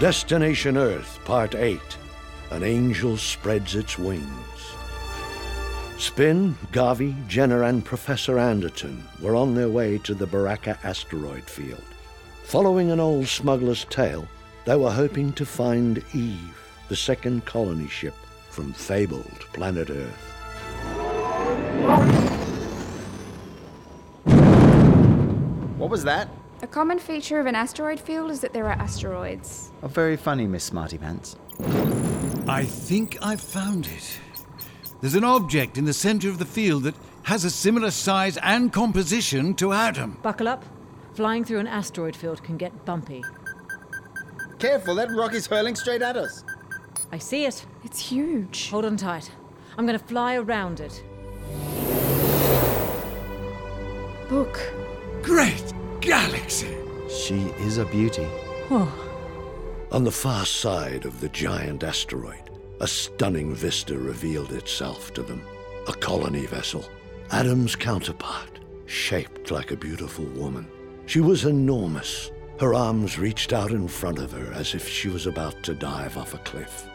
Destination Earth, Part 8 An Angel Spreads Its Wings. Spin, Garvey, Jenna, and Professor Anderton were on their way to the Baraka asteroid field. Following an old smuggler's tale, they were hoping to find Eve, the second colony ship from fabled planet Earth. What was that? A common feature of an asteroid field is that there are asteroids. Oh, very funny, Miss Smarty Pants. I think I've found it. There's an object in the center of the field that has a similar size and composition to Adam. Buckle up. Flying through an asteroid field can get bumpy. Careful, that rock is hurling straight at us. I see it. It's huge. Hold on tight. I'm going to fly around it. Look. Great galaxy! She is a beauty. On the far side of the giant asteroid, a stunning vista revealed itself to them. A colony vessel, Adam's counterpart, shaped like a beautiful woman. She was enormous. Her arms reached out in front of her as if she was about to dive off a cliff.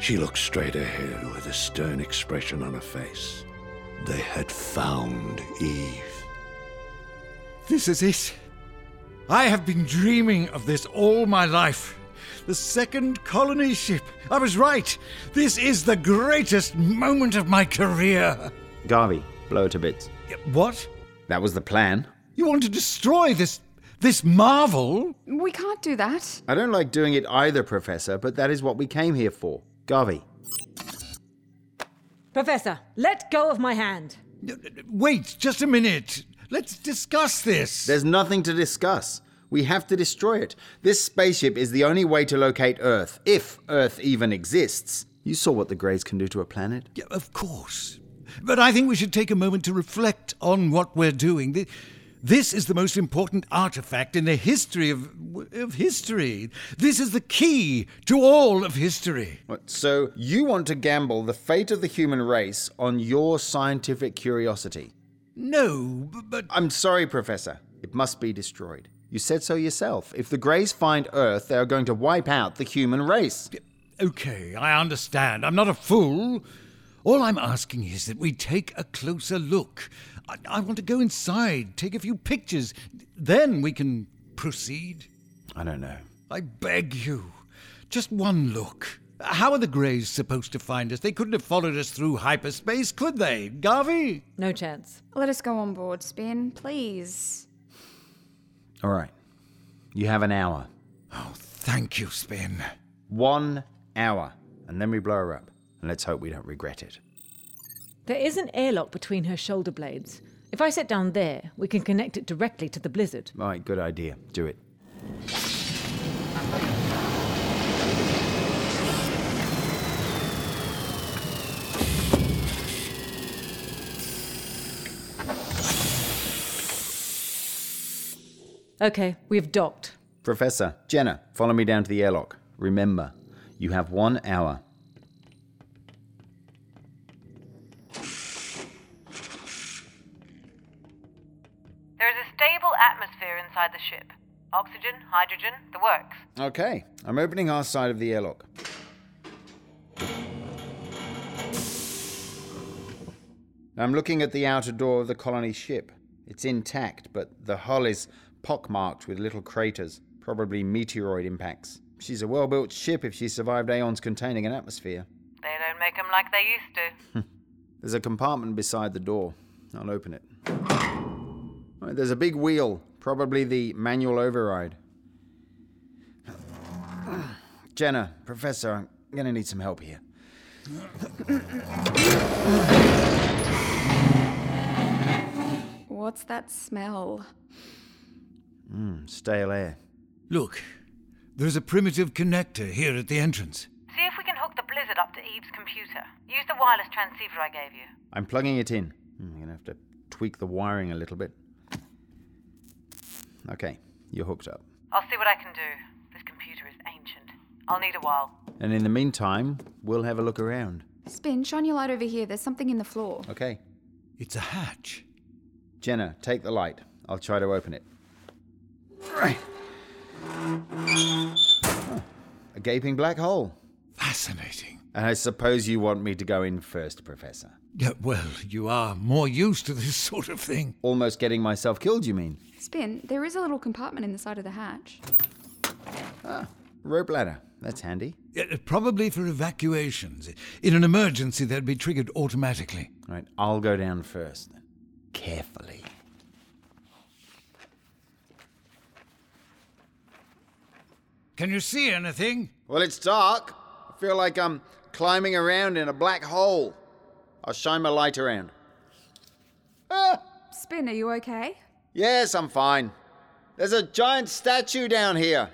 She looked straight ahead with a stern expression on her face. They had found Eve. This is it. I have been dreaming of this all my life. The second colony ship. I was right. This is the greatest moment of my career. Garvey, blow it to bits. What? That was the plan. You want to destroy this this marvel? We can't do that. I don't like doing it either, Professor, but that is what we came here for. Garvey. Professor, let go of my hand. Wait, just a minute. Let's discuss this. There's nothing to discuss. We have to destroy it. This spaceship is the only way to locate Earth, if Earth even exists. You saw what the Greys can do to a planet. Yeah, of course. But I think we should take a moment to reflect on what we're doing. This is the most important artifact in the history of, of history. This is the key to all of history. What, So, you want to gamble the fate of the human race on your scientific curiosity? No, but I'm sorry, Professor. It must be destroyed. You said so yourself. If the Greys find Earth, they are going to wipe out the human race. okay, I understand. I'm not a fool. All I'm asking is that we take a closer look. I, I want to go inside, take a few pictures. Then we can proceed. I don't know. I beg you. Just one look. How are the Greys supposed to find us? They couldn't have followed us through hyperspace, could they? Garvey? No chance. Let us go on board, Spin, please. All right. You have an hour. Oh, thank you, Spin. One hour. And then we blow her up. And let's hope we don't regret it. There is an airlock between her shoulder blades. If I sit down there, we can connect it directly to the blizzard. All right, good idea. Do it. Okay, we've docked. Professor, Jenna, follow me down to the airlock. Remember, you have one hour. There is a stable atmosphere inside the ship. Oxygen, hydrogen, the works. Okay, I'm opening our side of the airlock. I'm looking at the outer door of the colony ship. It's intact, but the hull is pockmarked with little craters, probably meteoroid impacts. She's a well built ship if she survived aeons containing an atmosphere. They don't make 'em like they used to. There's a compartment beside the door. I'll open it. Right, there's a big wheel, probably the manual override. Jenna, Professor, I'm gonna need some help here. What's that smell? Mm, stale air. Look, there's a primitive connector here at the entrance. See if we can hook the blizzard up to Eve's computer. Use the wireless transceiver I gave you. I'm plugging it in. Hmm, I'm gonna have to tweak the wiring a little bit. Okay, you're hooked up. I'll see what I can do. This computer is ancient. I'll need a while. And in the meantime, we'll have a look around. Spin, shine your light over here. There's something in the floor. Okay. It's a hatch. Jenna, take the light. I'll try to open it. Right. Oh, A gaping black hole. Fascinating. And I suppose you want me to go in first, Professor. Yeah, well, you are more used to this sort of thing. Almost getting myself killed, you mean? Spin, there is a little compartment in the side of the hatch. Ah, Rope ladder. That's handy. Yeah, probably for evacuations. In an emergency, they'd be triggered automatically. All right, I'll go down first. Carefully. Can you see anything? Well, it's dark. I feel like I'm climbing around in a black hole. I'll shine my light around. Ah! Spin, are you okay? Yes, I'm fine. There's a giant statue down here.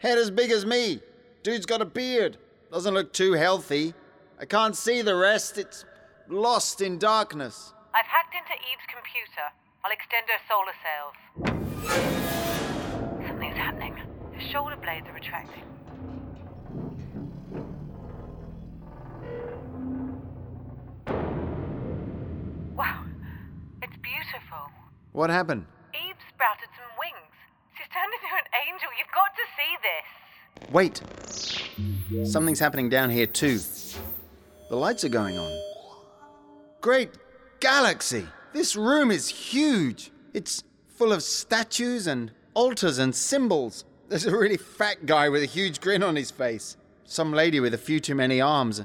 Head as big as me. Dude's got a beard. Doesn't look too healthy. I can't see the rest. It's lost in darkness. I've hacked into Eve's computer. I'll extend her solar sails. Shoulder blades are retracting. Wow, it's beautiful. What happened? Eve sprouted some wings. She's turned into an angel. You've got to see this. Wait. Something's happening down here, too. The lights are going on. Great galaxy! This room is huge. It's full of statues and altars and symbols. There's a really fat guy with a huge grin on his face. Some lady with a few too many arms.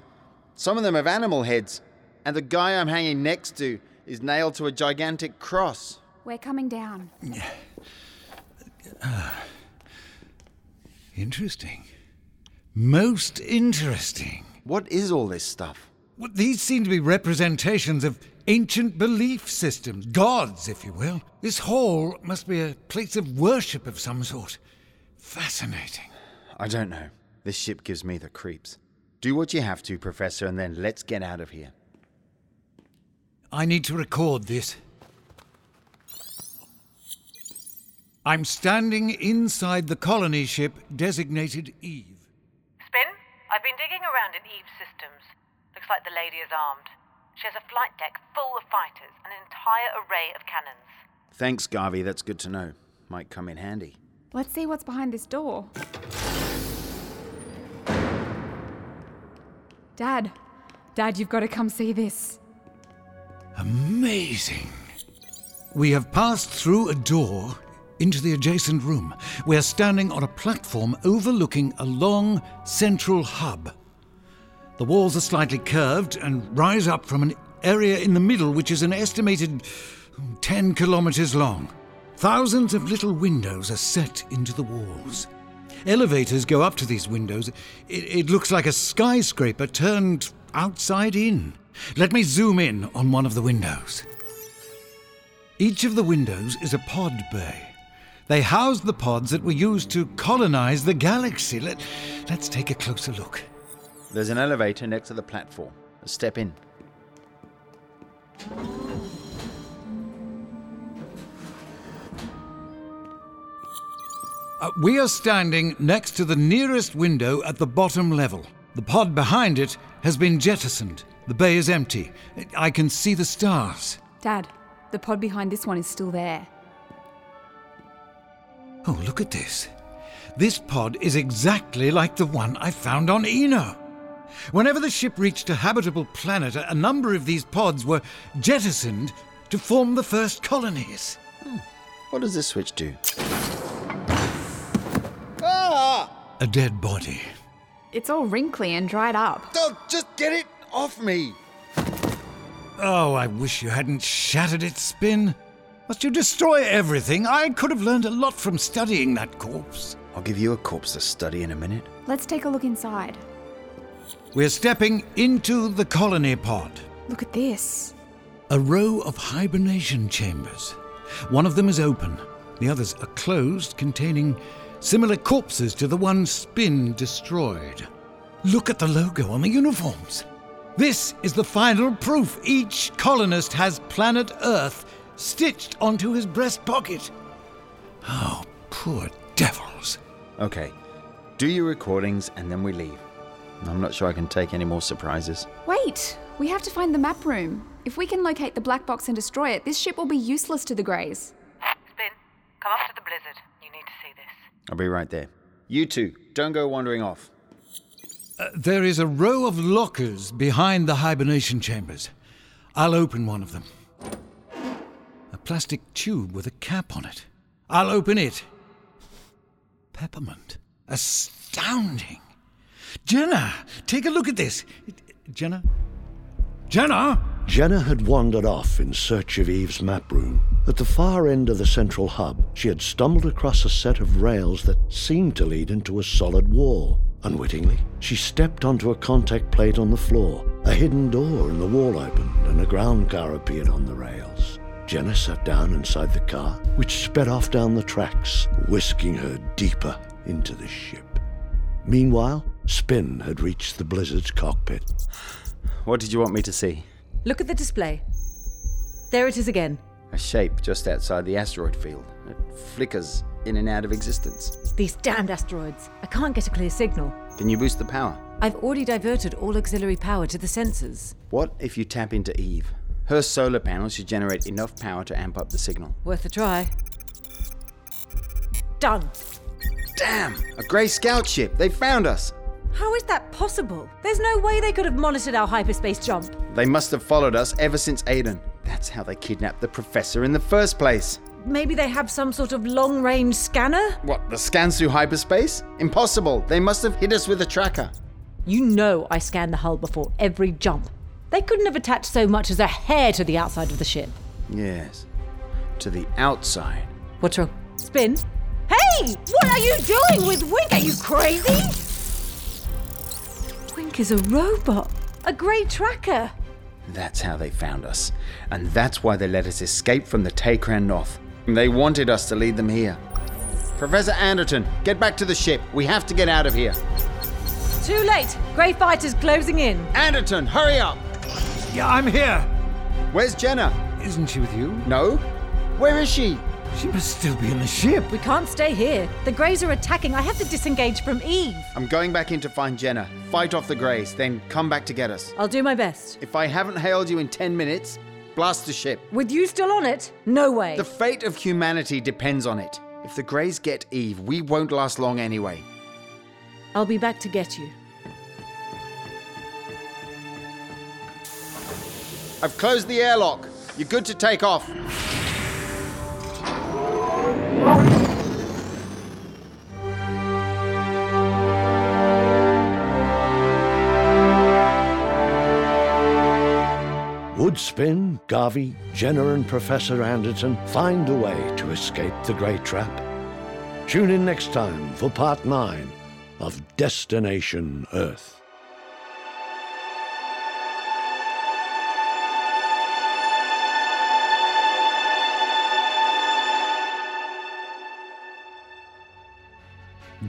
Some of them have animal heads. And the guy I'm hanging next to is nailed to a gigantic cross. We're coming down. Interesting. Most interesting. What is all this stuff? Well, these seem to be representations of ancient belief systems, gods, if you will. This hall must be a place of worship of some sort. Fascinating. I don't know. This ship gives me the creeps. Do what you have to, Professor, and then let's get out of here. I need to record this. I'm standing inside the colony ship designated Eve. Spin, I've been digging around in Eve's systems. Looks like the lady is armed. She has a flight deck full of fighters and an entire array of cannons. Thanks, Garvey. That's good to know. Might come in handy. Let's see what's behind this door. Dad, Dad, you've got to come see this. Amazing. We have passed through a door into the adjacent room. We are standing on a platform overlooking a long central hub. The walls are slightly curved and rise up from an area in the middle which is an estimated 10 kilometers long. Thousands of little windows are set into the walls. Elevators go up to these windows. It, it looks like a skyscraper turned outside in. Let me zoom in on one of the windows. Each of the windows is a pod bay. They house the pods that were used to colonize the galaxy. Let, let's take a closer look. There's an elevator next to the platform. Step in. Uh, we are standing next to the nearest window at the bottom level. The pod behind it has been jettisoned. The bay is empty. I can see the stars. Dad, the pod behind this one is still there. Oh, look at this. This pod is exactly like the one I found on Eno. Whenever the ship reached a habitable planet, a a number of these pods were jettisoned to form the first colonies. What does this switch do? A dead body. It's all wrinkly and dried up. Don't just get it off me! Oh, I wish you hadn't shattered its spin. Must you destroy everything? I could have learned a lot from studying that corpse. I'll give you a corpse to study in a minute. Let's take a look inside. We're stepping into the colony pod. Look at this. A row of hibernation chambers. One of them is open, the others are closed, containing similar corpses to the one Spin destroyed. Look at the logo on the uniforms. This is the final proof each colonist has planet Earth stitched onto his breast pocket. Oh, poor devils. Okay. Do your recordings and then we leave. I'm not sure I can take any more surprises. Wait, we have to find the map room. If we can locate the black box and destroy it, this ship will be useless to the Greys. Spin, come up to the blizzard. You need to see this. I'll be right there. You two, don't go wandering off. Uh, there is a row of lockers behind the hibernation chambers. I'll open one of them. A plastic tube with a cap on it. I'll open it. Peppermint. Astounding. Jenna, take a look at this. Jenna? Jenna? Jenna had wandered off in search of Eve's map room. At the far end of the central hub, she had stumbled across a set of rails that seemed to lead into a solid wall. Unwittingly, she stepped onto a contact plate on the floor. A hidden door in the wall opened and a ground car appeared on the rails. Jenna sat down inside the car, which sped off down the tracks, whisking her deeper into the ship. Meanwhile, Spin had reached the Blizzard's cockpit. What did you want me to see? Look at the display. There it is again. A shape just outside the asteroid field. It flickers in and out of existence. These damned asteroids. I can't get a clear signal. Can you boost the power? I've already diverted all auxiliary power to the sensors. What if you tap into Eve? Her solar panels should generate enough power to amp up the signal. Worth a try. Done. Damn! A grey scout ship! They found us! How is that possible? There's no way they could have monitored our hyperspace jump. They must have followed us ever since Aiden. That's how they kidnapped the professor in the first place. Maybe they have some sort of long range scanner? What, the scans through hyperspace? Impossible. They must have hit us with a tracker. You know I scan the hull before every jump. They couldn't have attached so much as a hair to the outside of the ship. Yes. To the outside. What's wrong? Spin? Hey! What are you doing with Wink? Are you crazy? Wink is a robot. A great tracker. That's how they found us. And that's why they let us escape from the Takran North. They wanted us to lead them here. Professor Anderton, get back to the ship. We have to get out of here. Too late. Grey fighters closing in. Anderton, hurry up! Yeah, I'm here. Where's Jenna? Isn't she with you? No? Where is she? She must still be in the ship. We can't stay here. The Greys are attacking. I have to disengage from Eve. I'm going back in to find Jenna. Fight off the Greys, then come back to get us. I'll do my best. If I haven't hailed you in 10 minutes, blast the ship. With you still on it? No way. The fate of humanity depends on it. If the Greys get Eve, we won't last long anyway. I'll be back to get you. I've closed the airlock. You're good to take off. Spin, Garvey, Jenna, and Professor Anderton find a way to escape the Great Trap? Tune in next time for part 9 of Destination Earth.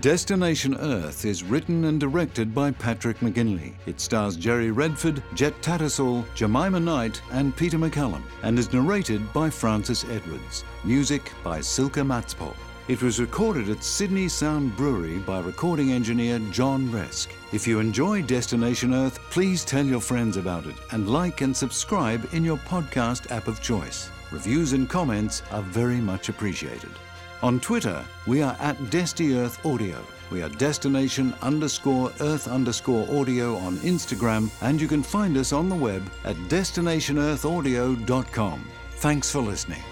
Destination Earth is written and directed by Patrick McGinley. It stars Jerry Redford, Jet Tattersall, Jemima Knight, and Peter McCallum, and is narrated by Francis Edwards. Music by Silke Matspol. It was recorded at Sydney Sound Brewery by recording engineer John Resk. If you enjoy Destination Earth, please tell your friends about it and like and subscribe in your podcast app of choice. Reviews and comments are very much appreciated. On Twitter, we are at Desti Earth Audio. We are destination underscore earth underscore audio on Instagram, and you can find us on the web at destinationearthaudio.com. Thanks for listening.